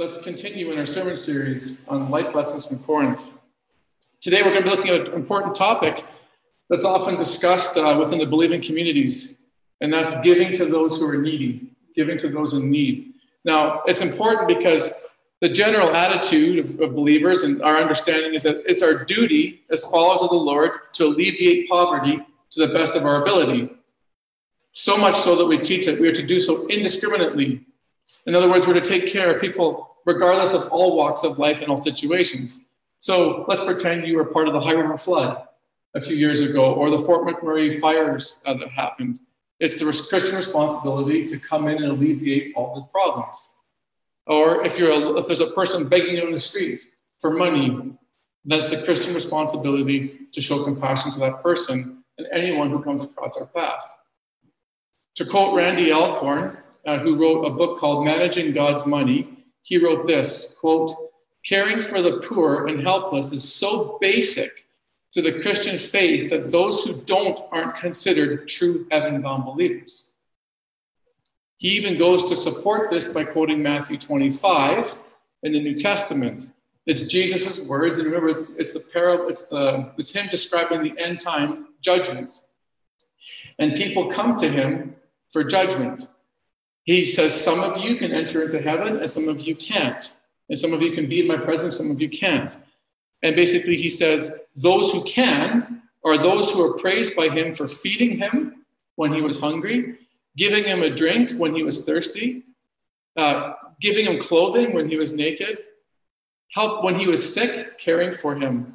let's continue in our sermon series on life lessons from Corinth. Today, we're going to be looking at an important topic that's often discussed uh, within the believing communities, and that's giving to those who are needy, giving to those in need. Now, it's important because the general attitude of, of believers and our understanding is that it's our duty as followers of the Lord to alleviate poverty to the best of our ability. So much so that we teach that we are to do so indiscriminately. In other words, we're to take care of people regardless of all walks of life and all situations. So let's pretend you were part of the High River flood a few years ago or the Fort McMurray fires uh, that happened. It's the Christian responsibility to come in and alleviate all the problems. Or if, you're a, if there's a person begging on the street for money, then it's the Christian responsibility to show compassion to that person and anyone who comes across our path. To quote Randy Alcorn, uh, who wrote a book called Managing God's Money, he wrote this quote, caring for the poor and helpless is so basic to the Christian faith that those who don't aren't considered true heaven bound believers. He even goes to support this by quoting Matthew 25 in the New Testament. It's Jesus' words, and remember, it's, it's the parable, it's the it's him describing the end time judgments. And people come to him for judgment. He says, Some of you can enter into heaven, and some of you can't. And some of you can be in my presence, some of you can't. And basically, he says, Those who can are those who are praised by him for feeding him when he was hungry, giving him a drink when he was thirsty, uh, giving him clothing when he was naked, help when he was sick, caring for him.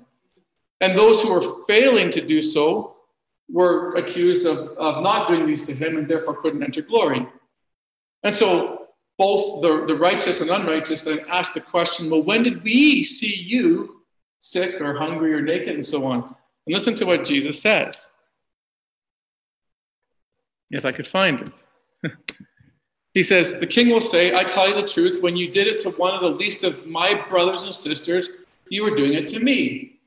And those who were failing to do so were accused of, of not doing these to him and therefore couldn't enter glory. And so both the, the righteous and unrighteous then ask the question well, when did we see you sick or hungry or naked and so on? And listen to what Jesus says. If I could find it. he says, The king will say, I tell you the truth, when you did it to one of the least of my brothers and sisters, you were doing it to me.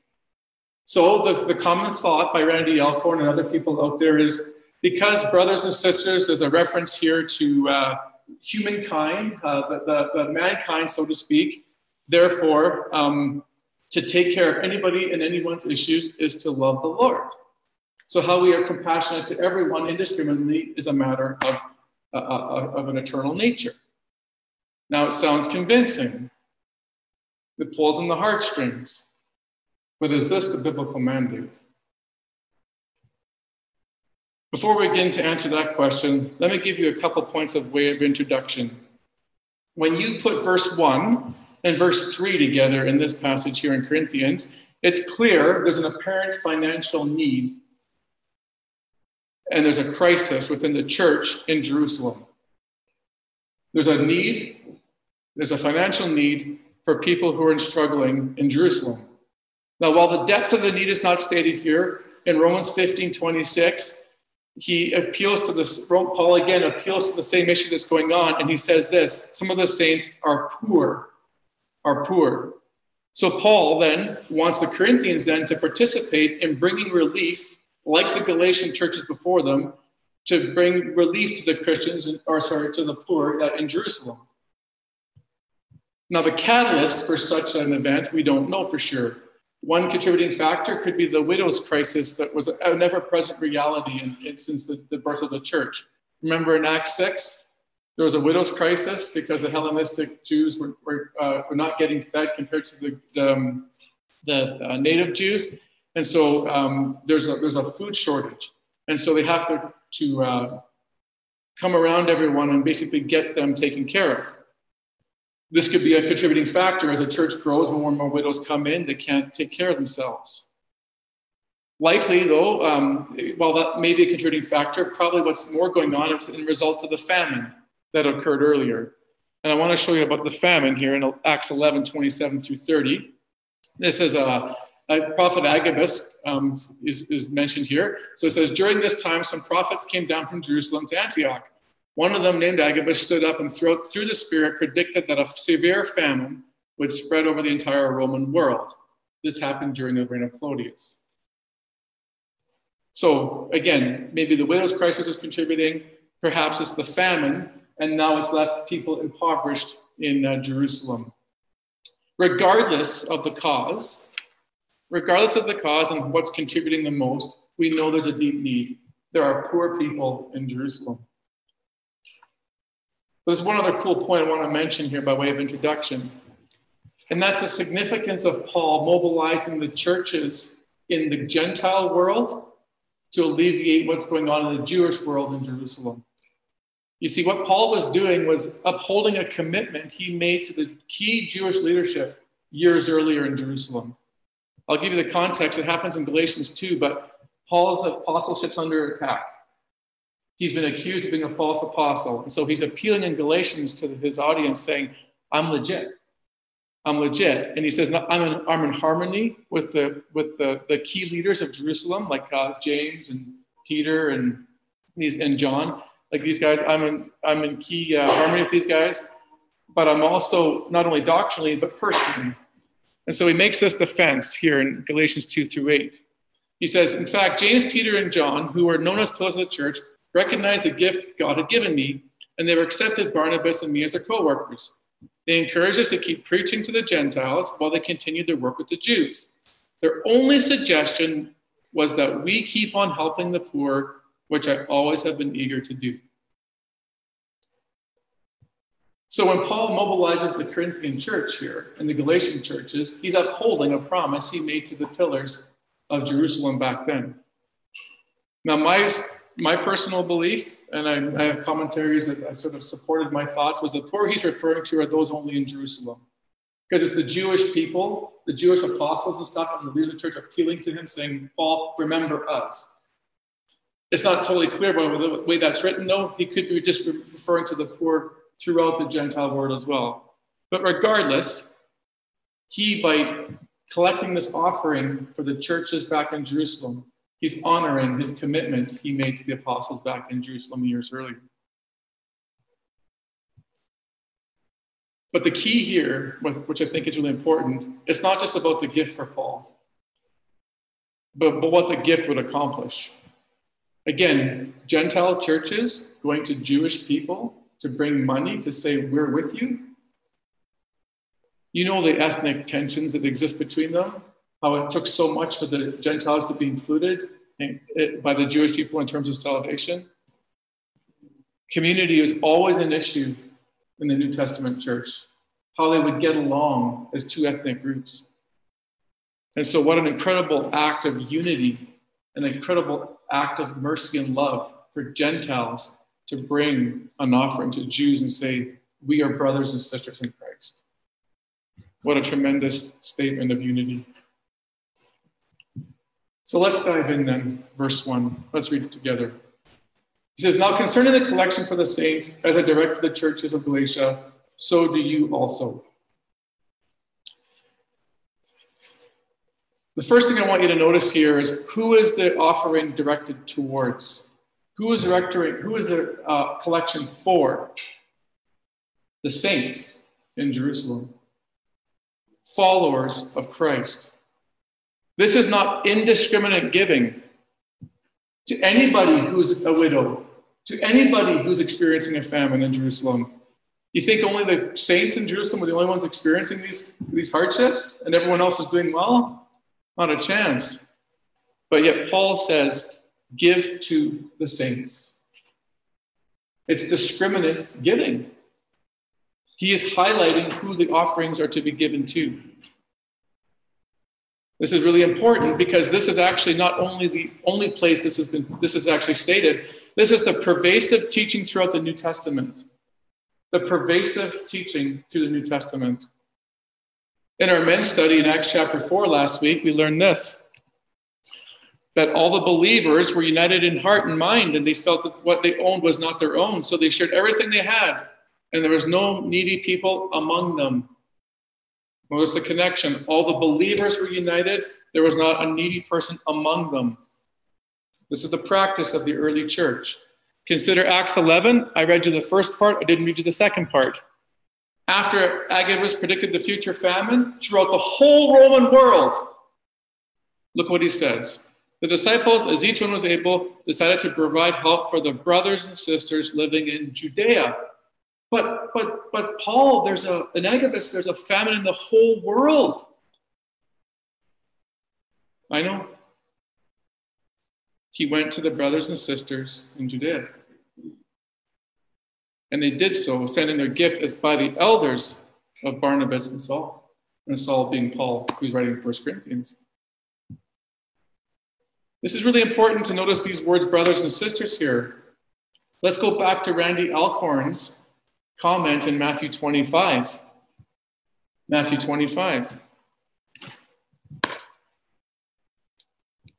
So the, the common thought by Randy Alcorn and other people out there is because brothers and sisters, there's a reference here to uh, humankind, uh, the, the, the, mankind, so to speak. Therefore, um, to take care of anybody and anyone's issues is to love the Lord. So, how we are compassionate to everyone indiscriminately is a matter of, uh, uh, of an eternal nature. Now, it sounds convincing. It pulls in the heartstrings. But is this the biblical mandate? Before we begin to answer that question, let me give you a couple points of way of introduction. When you put verse 1 and verse 3 together in this passage here in Corinthians, it's clear there's an apparent financial need and there's a crisis within the church in Jerusalem. There's a need, there's a financial need for people who are struggling in Jerusalem. Now, while the depth of the need is not stated here, in Romans 15 26, he appeals to this, Paul again appeals to the same issue that's going on, and he says this some of the saints are poor, are poor. So Paul then wants the Corinthians then to participate in bringing relief, like the Galatian churches before them, to bring relief to the Christians, or sorry, to the poor uh, in Jerusalem. Now, the catalyst for such an event, we don't know for sure. One contributing factor could be the widow's crisis that was a never present reality in, in, since the, the birth of the church. Remember in Acts 6, there was a widow's crisis because the Hellenistic Jews were, were, uh, were not getting fed compared to the, the, um, the uh, native Jews. And so um, there's, a, there's a food shortage. And so they have to, to uh, come around everyone and basically get them taken care of. This could be a contributing factor as a church grows, more and more widows come in that can't take care of themselves. Likely, though, um, while that may be a contributing factor, probably what's more going on is in result of the famine that occurred earlier. And I want to show you about the famine here in Acts 11, 27 through 30. This is a, a prophet Agabus um, is, is mentioned here. So it says, During this time, some prophets came down from Jerusalem to Antioch. One of them, named Agabus, stood up and through, the Spirit predicted that a severe famine would spread over the entire Roman world. This happened during the reign of Claudius. So, again, maybe the widow's crisis is contributing, perhaps it's the famine, and now it's left people impoverished in uh, Jerusalem. Regardless of the cause, regardless of the cause and what's contributing the most, we know there's a deep need. There are poor people in Jerusalem. There's one other cool point I want to mention here by way of introduction, and that's the significance of Paul mobilizing the churches in the Gentile world to alleviate what's going on in the Jewish world in Jerusalem. You see, what Paul was doing was upholding a commitment he made to the key Jewish leadership years earlier in Jerusalem. I'll give you the context. It happens in Galatians 2, but Paul's apostleship's under attack. He's been accused of being a false apostle. And so he's appealing in Galatians to his audience, saying, I'm legit. I'm legit. And he says, I'm in, I'm in harmony with, the, with the, the key leaders of Jerusalem, like uh, James and Peter and, these, and John like these guys. I'm in I'm in key uh, harmony with these guys, but I'm also not only doctrinally but personally. And so he makes this defense here in Galatians 2 through 8. He says, In fact, James, Peter, and John, who are known as pillars of the church, recognized the gift God had given me, and they accepted Barnabas and me as their co workers. They encouraged us to keep preaching to the Gentiles while they continued their work with the Jews. Their only suggestion was that we keep on helping the poor which I always have been eager to do. So when Paul mobilizes the Corinthian church here and the Galatian churches, he's upholding a promise he made to the pillars of Jerusalem back then. Now, my, my personal belief, and I, I have commentaries that I sort of supported my thoughts, was the poor he's referring to are those only in Jerusalem. Because it's the Jewish people, the Jewish apostles and stuff, and the leaders of the church appealing to him, saying, Paul, remember us. It's not totally clear by the way that's written, though. He could be just referring to the poor throughout the Gentile world as well. But regardless, he, by collecting this offering for the churches back in Jerusalem, he's honoring his commitment he made to the apostles back in Jerusalem years earlier. But the key here, which I think is really important, it's not just about the gift for Paul, but, but what the gift would accomplish. Again, Gentile churches going to Jewish people to bring money to say, We're with you. You know the ethnic tensions that exist between them, how it took so much for the Gentiles to be included eh, by the Jewish people in terms of salvation. Community is always an issue in the New Testament church, how they would get along as two ethnic groups. And so, what an incredible act of unity, an incredible act of mercy and love for Gentiles to bring an offering to Jews and say, We are brothers and sisters in Christ. What a tremendous statement of unity. So let's dive in then, verse 1. Let's read it together. He says, Now concerning the collection for the saints, as I directed the churches of Galatia, so do you also. The first thing I want you to notice here is who is the offering directed towards? Who is directory? Who is the uh, collection for? The saints in Jerusalem, followers of Christ. This is not indiscriminate giving to anybody who's a widow, to anybody who's experiencing a famine in Jerusalem. You think only the saints in Jerusalem were the only ones experiencing these, these hardships and everyone else was doing well? Not a chance. But yet, Paul says, give to the saints. It's discriminate giving. He is highlighting who the offerings are to be given to. This is really important because this is actually not only the only place this has been this is actually stated. This is the pervasive teaching throughout the New Testament. The pervasive teaching through the New Testament. In our men's study in Acts chapter 4 last week, we learned this that all the believers were united in heart and mind, and they felt that what they owned was not their own. So they shared everything they had, and there was no needy people among them. Notice the connection. All the believers were united, there was not a needy person among them. This is the practice of the early church. Consider Acts 11. I read you the first part, I didn't read you the second part. After Agabus predicted the future famine throughout the whole Roman world, look what he says. The disciples, as each one was able, decided to provide help for the brothers and sisters living in Judea But but but Paul, there's a an Agabus, there's a famine in the whole world. I know. He went to the brothers and sisters in Judea. And they did so, sending their gift as by the elders of Barnabas and Saul. And Saul being Paul, who's writing First Corinthians. This is really important to notice these words, brothers and sisters, here. Let's go back to Randy Alcorn's comment in Matthew 25. Matthew 25.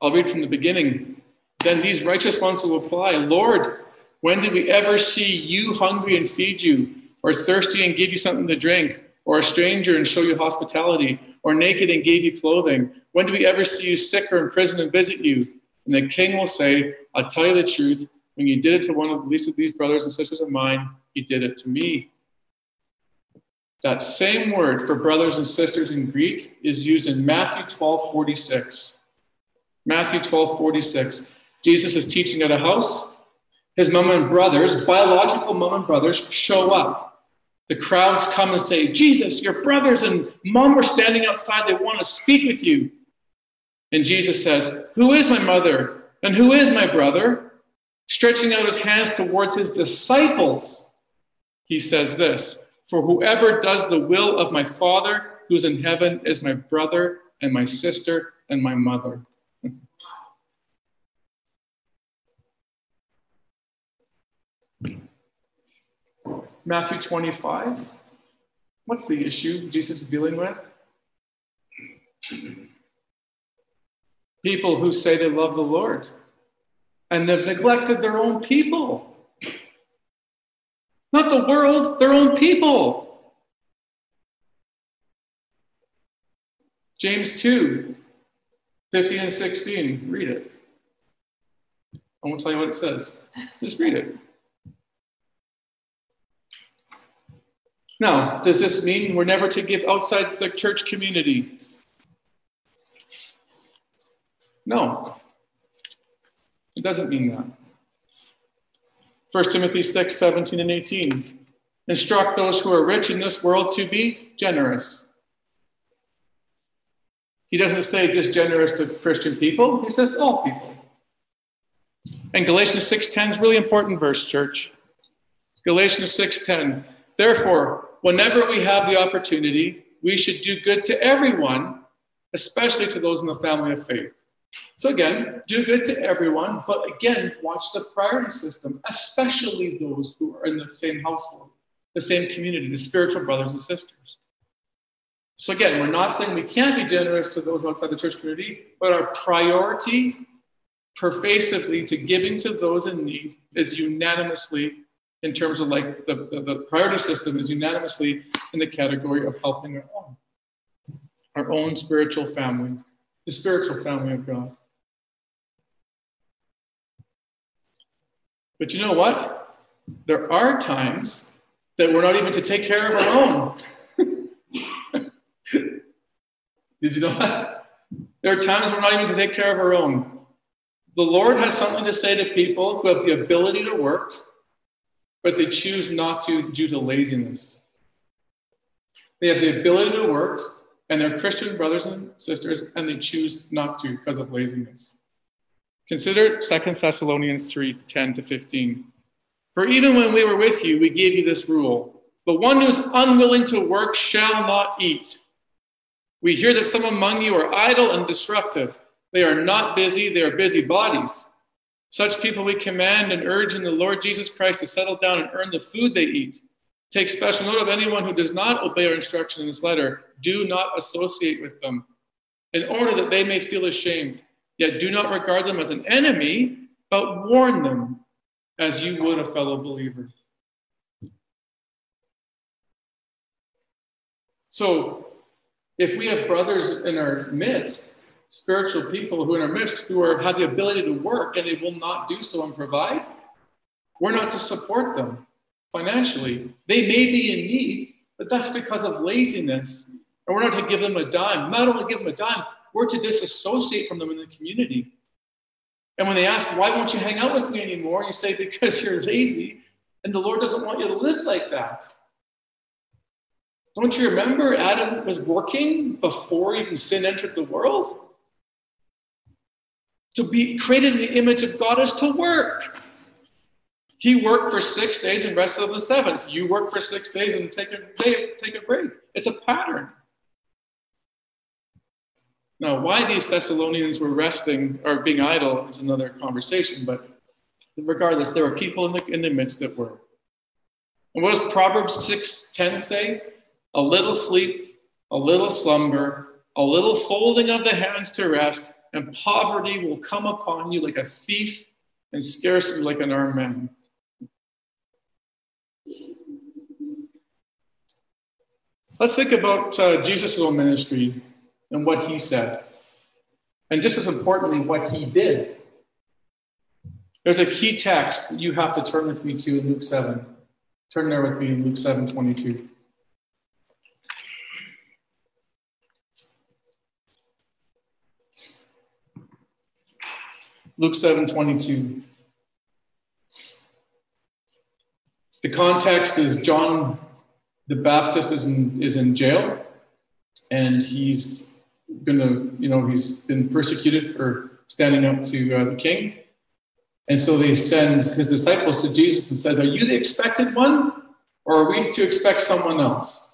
I'll read from the beginning. Then these righteous ones will reply, Lord, when did we ever see you hungry and feed you, or thirsty and give you something to drink, or a stranger and show you hospitality, or naked and gave you clothing? When did we ever see you sick or in prison and visit you? And the king will say, I'll tell you the truth. When you did it to one of the least of these brothers and sisters of mine, you did it to me. That same word for brothers and sisters in Greek is used in Matthew 12 46. Matthew 12 46. Jesus is teaching at a house his mom and brothers, biological mom and brothers, show up. The crowds come and say, Jesus, your brothers and mom are standing outside. They want to speak with you. And Jesus says, Who is my mother? And who is my brother? Stretching out his hands towards his disciples, he says this For whoever does the will of my Father who is in heaven is my brother and my sister and my mother. Matthew 25. What's the issue Jesus is dealing with? People who say they love the Lord and they've neglected their own people. Not the world, their own people. James 2, 15 and 16. Read it. I won't tell you what it says. Just read it. Now, does this mean we're never to give outside the church community? No, it doesn't mean that. 1 Timothy 6 17 and 18. Instruct those who are rich in this world to be generous. He doesn't say just generous to Christian people, he says to all people. And Galatians 6:10 is really important verse, church. Galatians 6:10. Therefore, whenever we have the opportunity, we should do good to everyone, especially to those in the family of faith. So, again, do good to everyone, but again, watch the priority system, especially those who are in the same household, the same community, the spiritual brothers and sisters. So, again, we're not saying we can't be generous to those outside the church community, but our priority pervasively to giving to those in need is unanimously in terms of like the, the, the, priority system is unanimously in the category of helping our own, our own spiritual family, the spiritual family of God. But you know what? There are times that we're not even to take care of our own. Did you know that? There are times we're not even to take care of our own. The Lord has something to say to people who have the ability to work, but they choose not to due to laziness. They have the ability to work, and they're Christian brothers and sisters, and they choose not to because of laziness. Consider 2 Thessalonians 3 10 to 15. For even when we were with you, we gave you this rule the one who is unwilling to work shall not eat. We hear that some among you are idle and disruptive. They are not busy, they are busy bodies. Such people we command and urge in the Lord Jesus Christ to settle down and earn the food they eat. Take special note of anyone who does not obey our instruction in this letter. Do not associate with them, in order that they may feel ashamed. Yet do not regard them as an enemy, but warn them as you would a fellow believer. So, if we have brothers in our midst spiritual people who in our midst who are, have the ability to work and they will not do so and provide, we're not to support them financially. They may be in need, but that's because of laziness. And we're not to give them a dime. Not only give them a dime, we're to disassociate from them in the community. And when they ask, why won't you hang out with me anymore? You say, because you're lazy. And the Lord doesn't want you to live like that. Don't you remember Adam was working before even sin entered the world? To be created in the image of God is to work. He worked for six days and rested on the seventh. You work for six days and take a day, take a break. It's a pattern. Now, why these Thessalonians were resting or being idle is another conversation, but regardless, there were people in the, in the midst that were. And what does Proverbs 6:10 say? A little sleep, a little slumber, a little folding of the hands to rest, and poverty will come upon you like a thief and scarcity like an armed man. Let's think about uh, Jesus' own ministry and what he said. And just as importantly, what he did. There's a key text you have to turn with me to in Luke 7. Turn there with me in Luke 7 22. Luke 7 22. The context is John the Baptist is in, is in jail and he's gonna, you know, he's been persecuted for standing up to uh, the king. And so they sends his disciples to Jesus and says, Are you the expected one? Or are we to expect someone else?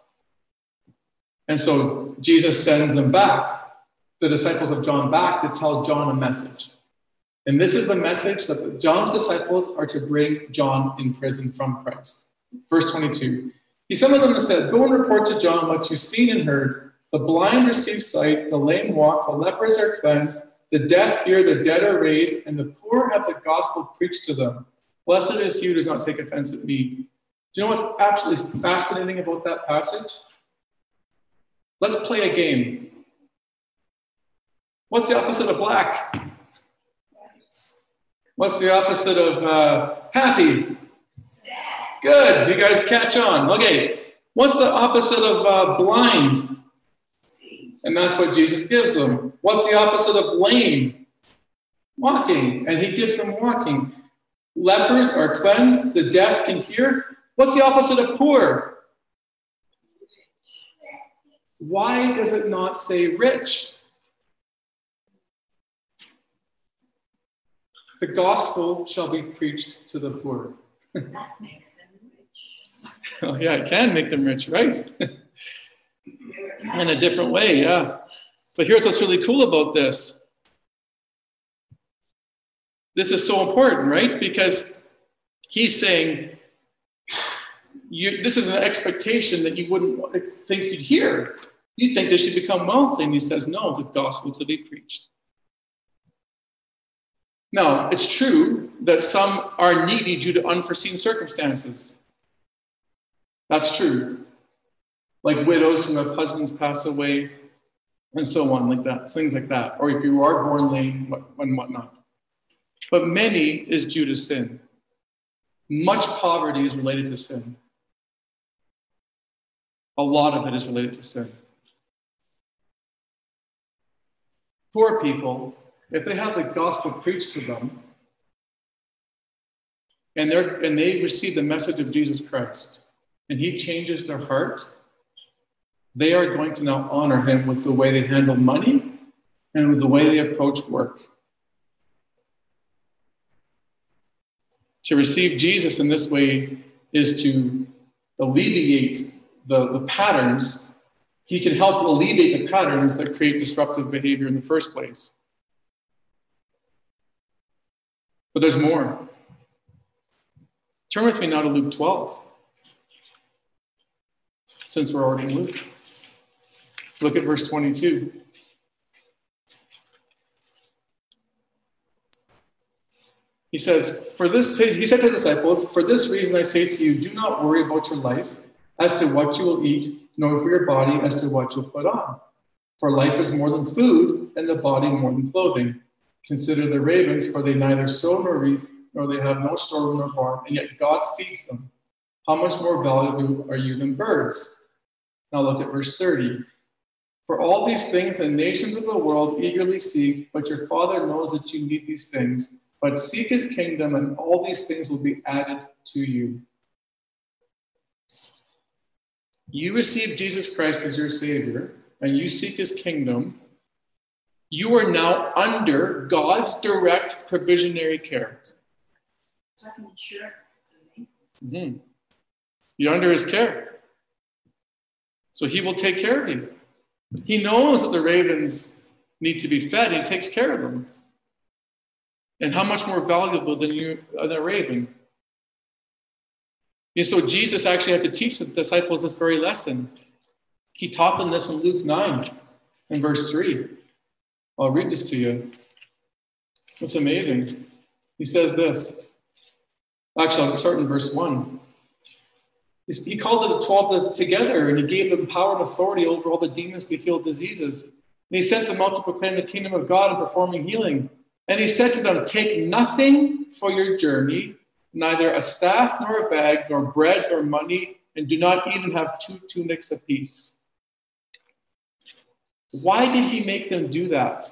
And so Jesus sends them back, the disciples of John back to tell John a message. And this is the message that John's disciples are to bring John in prison from Christ. Verse 22. He summoned them and said, Go and report to John what you've seen and heard the blind receive sight, the lame walk, the lepers are cleansed, the deaf hear, the dead are raised, and the poor have the gospel preached to them. Blessed is he who does not take offense at me. Do you know what's absolutely fascinating about that passage? Let's play a game. What's the opposite of black? What's the opposite of uh, happy? Good. You guys catch on. Okay. What's the opposite of uh, blind? And that's what Jesus gives them. What's the opposite of lame? Walking. And he gives them walking. Lepers are cleansed, the deaf can hear. What's the opposite of poor? Why does it not say rich? The gospel shall be preached to the poor. that makes. oh, yeah, it can make them rich, right? in a different way, yeah. But here's what's really cool about this. This is so important, right? Because he's saying, you, this is an expectation that you wouldn't think you'd hear. You think they should become wealthy. And he says, no, the gospel to be preached. Now, it's true that some are needy due to unforeseen circumstances. That's true like widows who have husbands pass away, and so on, like that, things like that. Or if you are born lame and whatnot. But many is due to sin. Much poverty is related to sin. A lot of it is related to sin. Poor people, if they have the gospel preached to them, and, and they receive the message of Jesus Christ, and He changes their heart, they are going to now honor him with the way they handle money and with the way they approach work. To receive Jesus in this way is to alleviate the, the patterns. He can help alleviate the patterns that create disruptive behavior in the first place. But there's more. Turn with me now to Luke 12, since we're already in Luke. Look at verse 22. He says, For this, he said to the disciples, For this reason I say to you, do not worry about your life as to what you will eat, nor for your body as to what you'll put on. For life is more than food, and the body more than clothing. Consider the ravens, for they neither sow nor reap, nor they have no storeroom nor barn, and yet God feeds them. How much more valuable are you than birds? Now look at verse 30. For all these things the nations of the world eagerly seek, but your Father knows that you need these things. But seek his kingdom, and all these things will be added to you. you receive Jesus Christ as your Savior and you seek His kingdom, you are now under God's direct provisionary care. It's like an insurance. It's amazing. Mhm. You're under His care. So He will take care of you. He knows that the ravens need to be fed, He takes care of them. And how much more valuable than you uh, than a raven? And so Jesus actually had to teach the disciples this very lesson. He taught them this in Luke 9 in verse 3. I'll read this to you. It's amazing. He says this. Actually, I'll start in verse 1. He called the 12 together and he gave them power and authority over all the demons to heal diseases. And he sent them out to proclaim the kingdom of God and performing healing. And he said to them, Take nothing for your journey, neither a staff nor a bag, nor bread nor money, and do not even have two tunics apiece. Why did he make them do that?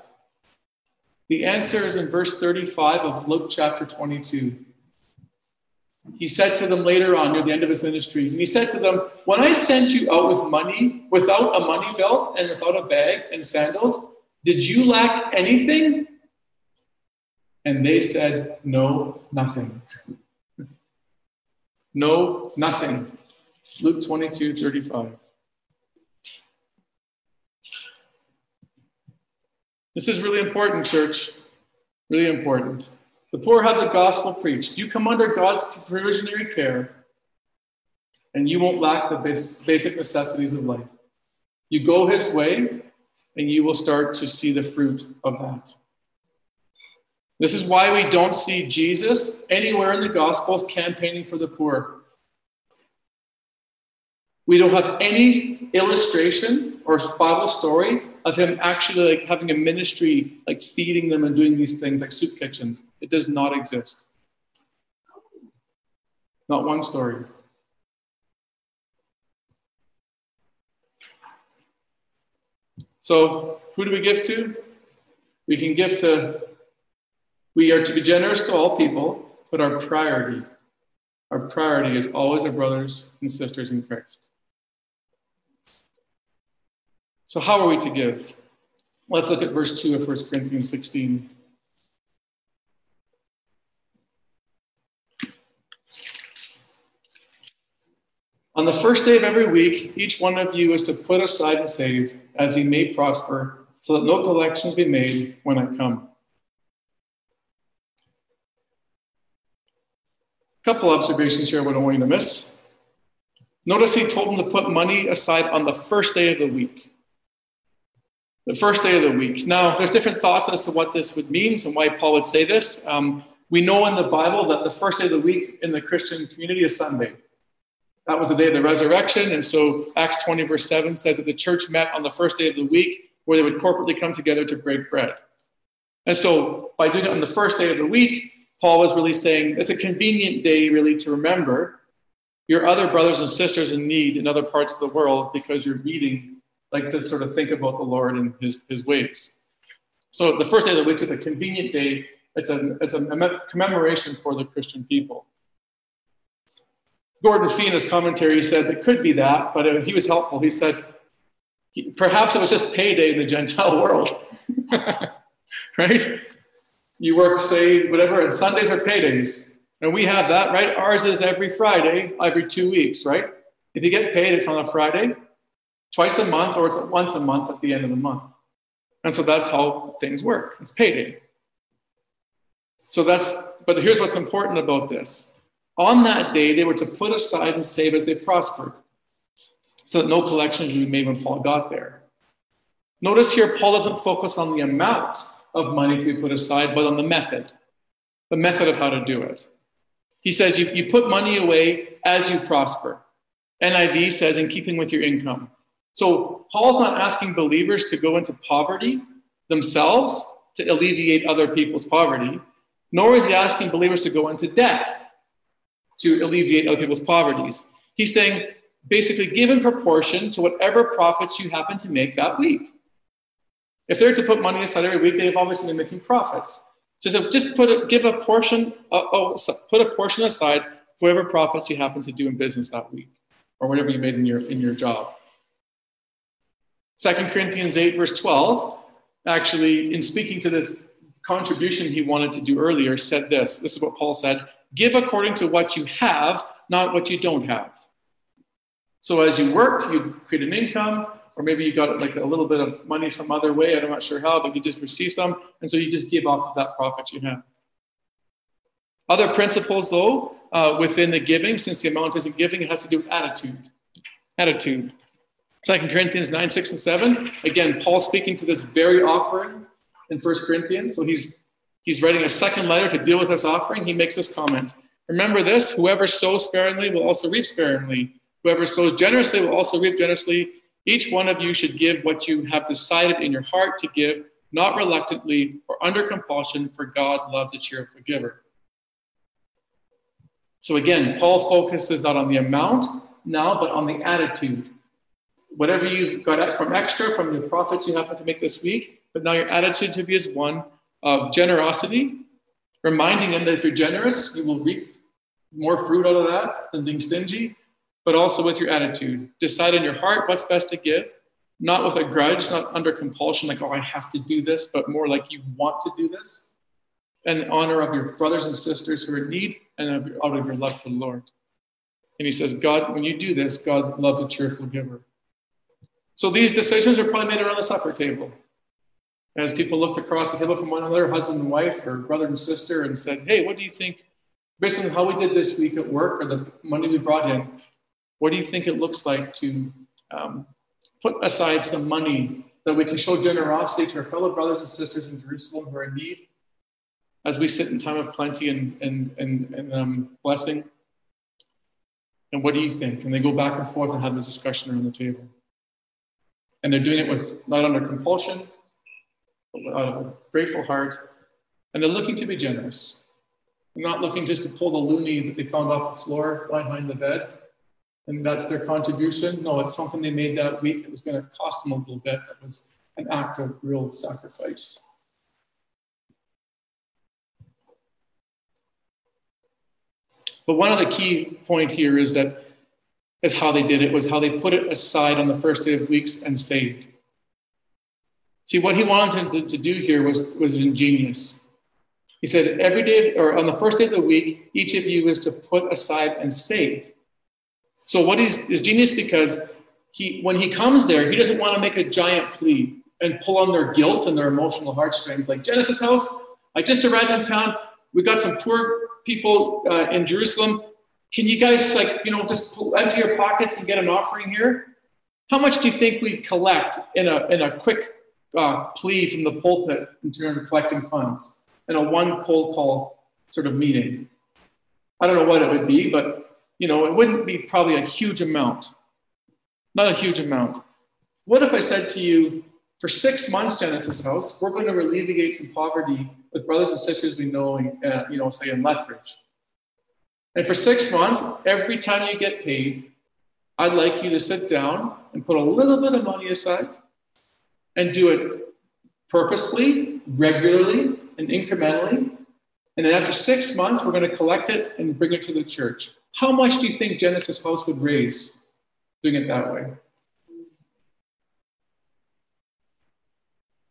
The answer is in verse 35 of Luke chapter 22. He said to them later on near the end of his ministry, and he said to them, When I sent you out with money, without a money belt and without a bag and sandals, did you lack anything? And they said, No, nothing. no, nothing. Luke 22, 35. This is really important, church. Really important. The poor have the gospel preached. You come under God's provisionary care, and you won't lack the basic necessities of life. You go his way, and you will start to see the fruit of that. This is why we don't see Jesus anywhere in the Gospels campaigning for the poor. We don't have any illustration or Bible story of him actually like having a ministry, like feeding them and doing these things like soup kitchens. It does not exist. Not one story. So, who do we give to? We can give to, we are to be generous to all people, but our priority, our priority is always our brothers and sisters in Christ. So, how are we to give? Let's look at verse 2 of 1 Corinthians 16. On the first day of every week, each one of you is to put aside and save as he may prosper, so that no collections be made when I come. couple observations here I don't want you to miss. Notice he told them to put money aside on the first day of the week. The first day of the week. Now, there's different thoughts as to what this would mean and why Paul would say this. Um, we know in the Bible that the first day of the week in the Christian community is Sunday. That was the day of the resurrection. And so Acts 20, verse 7 says that the church met on the first day of the week where they would corporately come together to break bread. And so by doing it on the first day of the week, Paul was really saying it's a convenient day, really, to remember your other brothers and sisters in need in other parts of the world because you're meeting, like to sort of think about the Lord and his, his ways. So the first day of the week is a convenient day. It's a, it's a commemoration for the Christian people. Gordon Fee in his commentary said it could be that, but uh, he was helpful. He said, perhaps it was just payday in the Gentile world. right? You work, say, whatever, and Sundays are paydays. And we have that, right? Ours is every Friday, every two weeks, right? If you get paid, it's on a Friday, twice a month, or it's once a month at the end of the month. And so that's how things work. It's payday. So that's, but here's what's important about this. On that day, they were to put aside and save as they prospered, so that no collections would be made when Paul got there. Notice here, Paul doesn't focus on the amount of money to be put aside, but on the method, the method of how to do it. He says you, you put money away as you prosper. NIV says in keeping with your income. So Paul's not asking believers to go into poverty themselves to alleviate other people's poverty, nor is he asking believers to go into debt to alleviate other people's poverties. He's saying basically give in proportion to whatever profits you happen to make that week. If they're to put money aside every week, they've obviously been making profits. So just put a, give a portion, uh, oh, put a portion aside for whatever profits you happen to do in business that week. or whatever you made in your, in your job. 2 Corinthians 8, verse 12, actually, in speaking to this contribution he wanted to do earlier, said this. This is what Paul said Give according to what you have, not what you don't have. So as you worked, you create an income, or maybe you got like a little bit of money some other way. I'm not sure how, but you just receive some, and so you just give off of that profit you have. Other principles, though, uh, within the giving, since the amount isn't giving, it has to do with attitude. Attitude. Second Corinthians 9, 6, and 7. Again, Paul speaking to this very offering in First Corinthians. So he's he's writing a second letter to deal with this offering. He makes this comment. Remember this: whoever sows sparingly will also reap sparingly. Whoever sows generously will also reap generously. Each one of you should give what you have decided in your heart to give, not reluctantly or under compulsion, for God loves a cheerful giver. So again, Paul focuses not on the amount now, but on the attitude. Whatever you've got from extra from the profits you happen to make this week, but now your attitude to be is one of generosity, reminding them that if you're generous, you will reap more fruit out of that than being stingy, but also with your attitude. Decide in your heart what's best to give, not with a grudge, not under compulsion, like, oh, I have to do this, but more like you want to do this in honor of your brothers and sisters who are in need and out of your love for the Lord. And he says, God, when you do this, God loves a cheerful giver. So these decisions are probably made around the supper table. As people looked across the table from one another, husband and wife, or brother and sister, and said, Hey, what do you think, based on how we did this week at work or the money we brought in, what do you think it looks like to um, put aside some money that we can show generosity to our fellow brothers and sisters in Jerusalem who are in need as we sit in time of plenty and, and, and, and um, blessing? And what do you think? And they go back and forth and have this discussion around the table. And they're doing it with not under compulsion, but out of a grateful heart. And they're looking to be generous. They're not looking just to pull the loonie that they found off the floor behind the bed. And that's their contribution. No, it's something they made that week that was going to cost them a little bit. That was an act of real sacrifice. But one of the key point here is that is how they did it was how they put it aside on the first day of weeks and saved. See, what he wanted to, to do here was, was ingenious. He said, every day, or on the first day of the week, each of you is to put aside and save. So what is, is genius because he, when he comes there, he doesn't want to make a giant plea and pull on their guilt and their emotional heartstrings. Like Genesis House, I just arrived in town. We got some poor people uh, in Jerusalem. Can you guys like you know just empty your pockets and get an offering here? How much do you think we collect in a in a quick uh, plea from the pulpit in terms of collecting funds in a one cold call sort of meeting? I don't know what it would be, but you know it wouldn't be probably a huge amount, not a huge amount. What if I said to you, for six months, Genesis House, we're going to alleviate some poverty with brothers and sisters we know, uh, you know, say in Lethbridge. And for six months, every time you get paid, I'd like you to sit down and put a little bit of money aside and do it purposefully, regularly, and incrementally. And then after six months, we're going to collect it and bring it to the church. How much do you think Genesis House would raise doing it that way?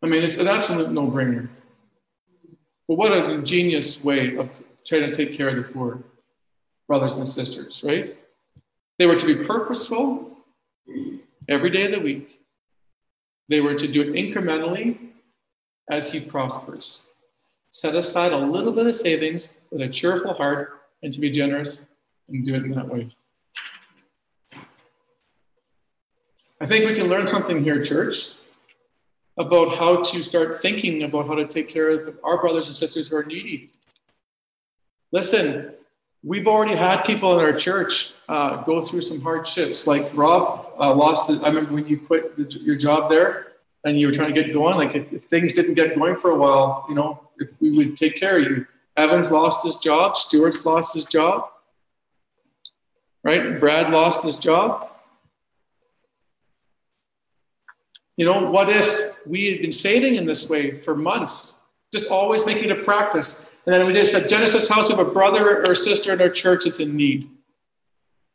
I mean, it's an absolute no brainer. But what an ingenious way of trying to take care of the poor brothers and sisters, right? They were to be purposeful every day of the week. They were to do it incrementally as he prospers. Set aside a little bit of savings with a cheerful heart and to be generous and do it in that way. I think we can learn something here, church about how to start thinking about how to take care of our brothers and sisters who are needy. Listen, we've already had people in our church uh, go through some hardships. Like Rob uh, lost, his, I remember when you quit the, your job there and you were trying to get going, like if, if, things didn't get going for a while, you know, if we would take care of you. Evans lost his job, Stewart's lost his job, right? Brad lost his job. You know, what if we had been saving in this way for months, just always making it a practice? And then we just said, Genesis House, have a brother or sister in our church that's in need.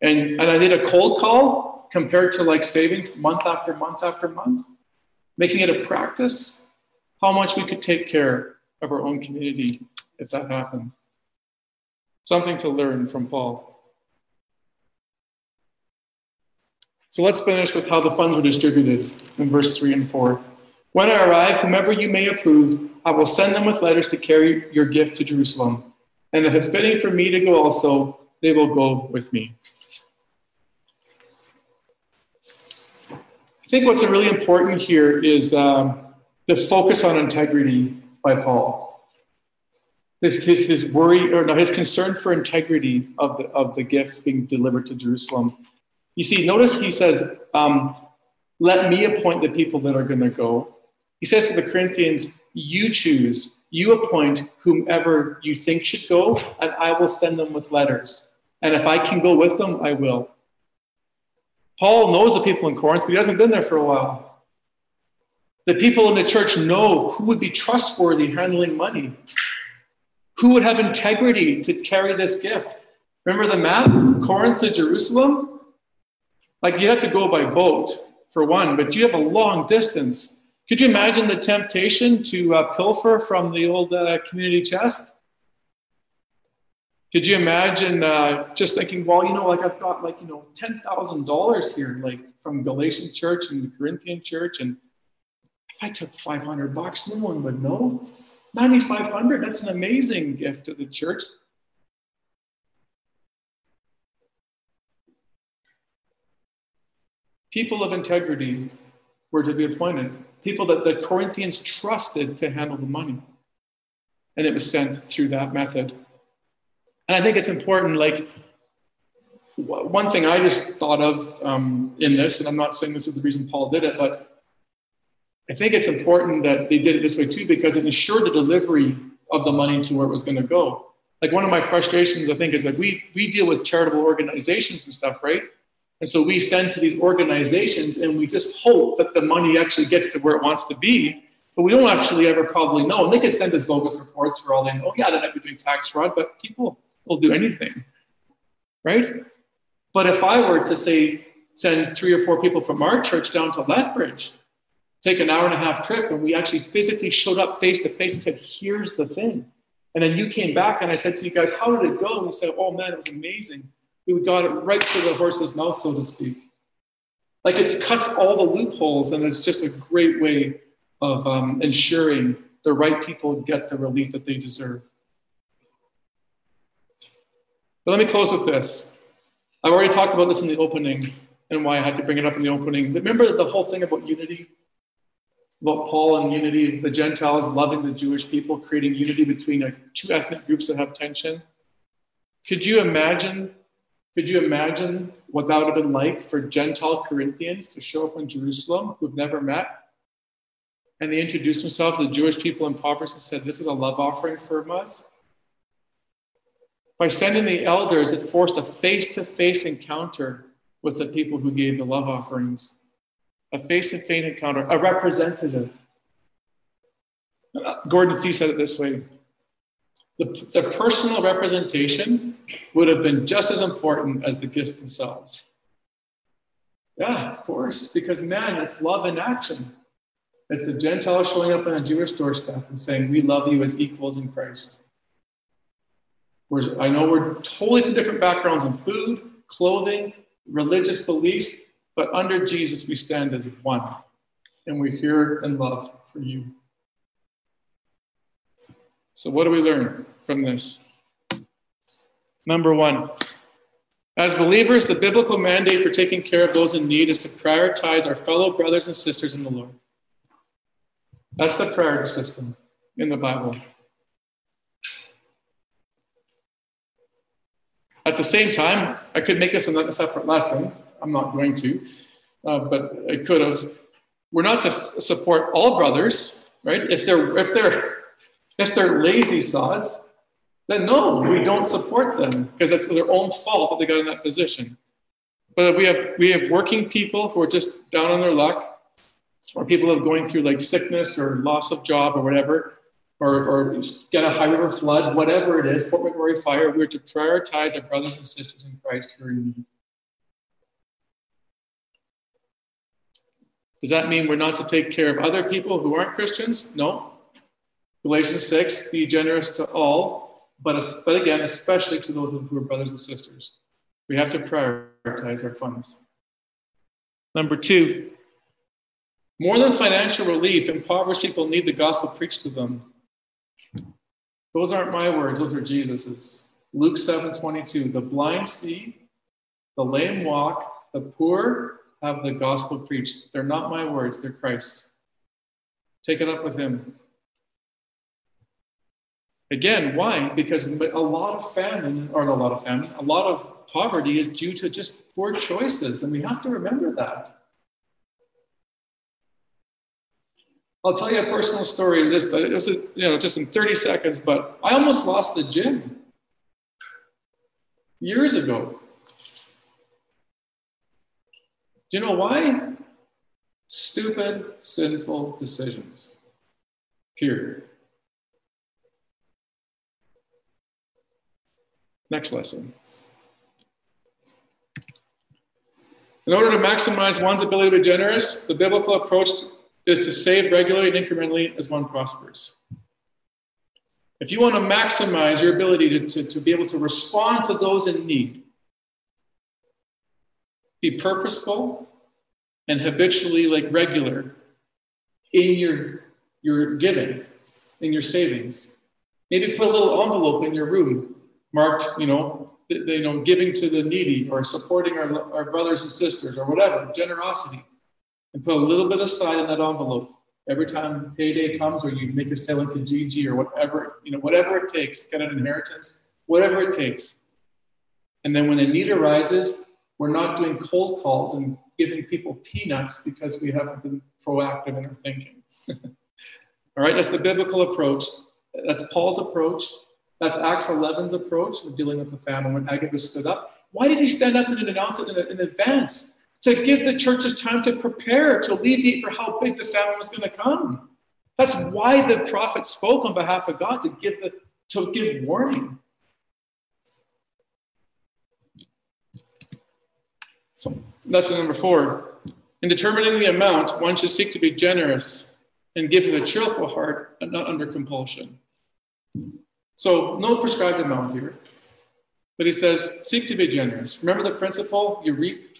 and, and I did a cold call compared to like saving month after month after month, making it a practice, how much we could take care of our own community if that happened. Something to learn from Paul. So let's finish with how the funds were distributed in verse 3 and 4. When I arrive, whomever you may approve, I will send them with letters to carry your gift to Jerusalem. And if it's fitting for me to go also, they will go with me. I think what's really important here is um, the focus on integrity by Paul. His, his, his worry, or no, his concern for integrity of the, of the gifts being delivered to Jerusalem. You see, notice he says, um, Let me appoint the people that are going to go. He says to the Corinthians, You choose, you appoint whomever you think should go, and I will send them with letters. And if I can go with them, I will. Paul knows the people in Corinth, but he hasn't been there for a while. The people in the church know who would be trustworthy handling money, who would have integrity to carry this gift. Remember the map? Corinth to Jerusalem? Like you have to go by boat for one, but you have a long distance. Could you imagine the temptation to uh, pilfer from the old uh, community chest? Could you imagine uh, just thinking, well, you know, like I've got like, you know, $10,000 here, like from Galatian church and the Corinthian church. And if I took 500 bucks, no one would know. 9,500, that's an amazing gift to the church. People of integrity were to be appointed people that the Corinthians trusted to handle the money. And it was sent through that method. And I think it's important, like, one thing I just thought of um, in this, and I'm not saying this is the reason Paul did it, but I think it's important that they did it this way too, because it ensured the delivery of the money to where it was going to go. Like one of my frustrations, I think, is like we we deal with charitable organizations and stuff, right? And so we send to these organizations and we just hope that the money actually gets to where it wants to be. But we don't actually ever probably know. And they could send us bogus reports for all they know. Yeah, they might be doing tax fraud, but people will do anything. Right? But if I were to say, send three or four people from our church down to Lethbridge, take an hour and a half trip, and we actually physically showed up face to face and said, here's the thing. And then you came back and I said to you guys, how did it go? And we said, oh man, it was amazing we got it right to the horse's mouth, so to speak. Like it cuts all the loopholes, and it's just a great way of um, ensuring the right people get the relief that they deserve. But let me close with this. I've already talked about this in the opening and why I had to bring it up in the opening. Remember the whole thing about unity? About Paul and unity, the Gentiles loving the Jewish people, creating unity between two ethnic groups that have tension. Could you imagine could you imagine what that would have been like for Gentile Corinthians to show up in Jerusalem who've never met? And they introduced themselves to the Jewish people impoverished and said, This is a love offering for us. By sending the elders, it forced a face to face encounter with the people who gave the love offerings. A face to face encounter, a representative. Uh, Gordon Fee said it this way the, the personal representation would have been just as important as the gifts themselves. Yeah, of course, because man, it's love in action. It's the Gentile showing up on a Jewish doorstep and saying, We love you as equals in Christ. We're, I know we're totally from different backgrounds in food, clothing, religious beliefs, but under Jesus we stand as one. And we're here in love for you. So, what do we learn from this? Number one, as believers, the biblical mandate for taking care of those in need is to prioritize our fellow brothers and sisters in the Lord. That's the priority system in the Bible. At the same time, I could make this a separate lesson. I'm not going to, uh, but I could have. We're not to support all brothers, right? If they're if they're if they're lazy sods, then no, we don't support them because that's their own fault that they got in that position. But we have we have working people who are just down on their luck, or people who are going through like sickness or loss of job or whatever, or, or get a High River flood, whatever it is, Fort McMurray fire. We're to prioritize our brothers and sisters in Christ who are in need. Does that mean we're not to take care of other people who aren't Christians? No. Galatians 6, be generous to all, but, but again, especially to those who are brothers and sisters. We have to prioritize our funds. Number two, more than financial relief, impoverished people need the gospel preached to them. Those aren't my words, those are Jesus's. Luke 7 22. The blind see, the lame walk, the poor have the gospel preached. They're not my words, they're Christ's. Take it up with him. Again, why? Because a lot of famine, or not a lot of famine, a lot of poverty is due to just poor choices, and we have to remember that. I'll tell you a personal story. This, uh, this is, you know, just in 30 seconds, but I almost lost the gym years ago. Do you know why? Stupid, sinful decisions. Period. Next lesson. In order to maximize one's ability to be generous, the biblical approach is to save regularly and incrementally as one prospers. If you want to maximize your ability to, to, to be able to respond to those in need, be purposeful and habitually like regular in your your giving in your savings maybe put a little envelope in your room marked you know th- you know giving to the needy or supporting our, our brothers and sisters or whatever generosity and put a little bit aside in that envelope every time payday comes or you make a sale into Kijiji or whatever, you know, whatever it takes, get an inheritance, whatever it takes. And then when the need arises, we're not doing cold calls and giving people peanuts because we haven't been proactive in our thinking. All right, that's the biblical approach. That's Paul's approach. That's Acts 11's approach of dealing with the famine when Agabus stood up. Why did he stand up and announce it in, advance? to give the churches time to prepare, to alleviate for how big the famine was going to come. That's why the prophet spoke on behalf of God to give the to give warning. Lesson number four. In determining the amount, one should seek to be generous and give with a cheerful heart and not under compulsion. So, no prescribed amount here. But he says, seek to be generous. Remember the principle you reap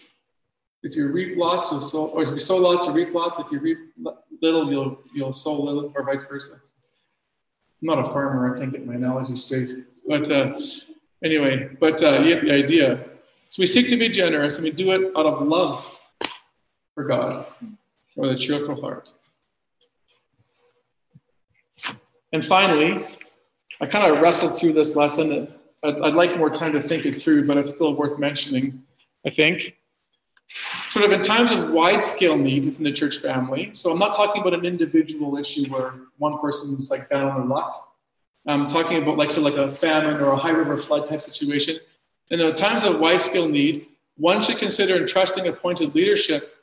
if you reap lots, you'll sow, or if you sow lots, you reap lots. If you reap little, you'll you'll sow little, or vice versa. I'm not a farmer. I can't get my analogy straight. But uh, anyway, but uh, you get the idea. So we seek to be generous, and we do it out of love for God, with a cheerful heart. And finally, I kind of wrestled through this lesson. I'd, like more time to think it through, but it's still worth mentioning. I think sort of in times of wide scale need within the church family. So I'm not talking about an individual issue where one person's like down on their luck. I'm talking about like so like a famine or a High River flood type situation. In times of wide scale need, one should consider entrusting appointed leadership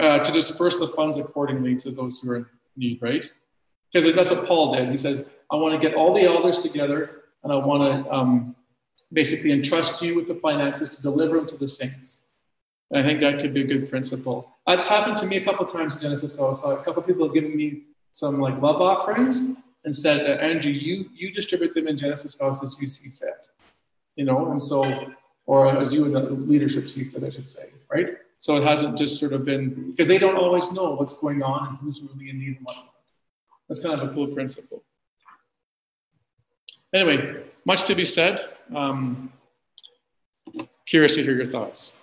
uh, to disperse the funds accordingly to those who are in need, right? Because that's what Paul did. He says, I want to get all the elders together and I want to um, basically entrust you with the finances to deliver them to the saints. I think that could be a good principle. That's happened to me a couple times in Genesis. So a couple people given me some like love offerings and said, uh, Andrew, you you distribute them in Genesis House as you see fit, you know, and so or as you and the leadership see fit, I should say, right? So it hasn't just sort of been because they don't always know what's going on and who's really in need and whatnot. That's kind of a cool principle. Anyway, much to be said. Um, curious to hear your thoughts.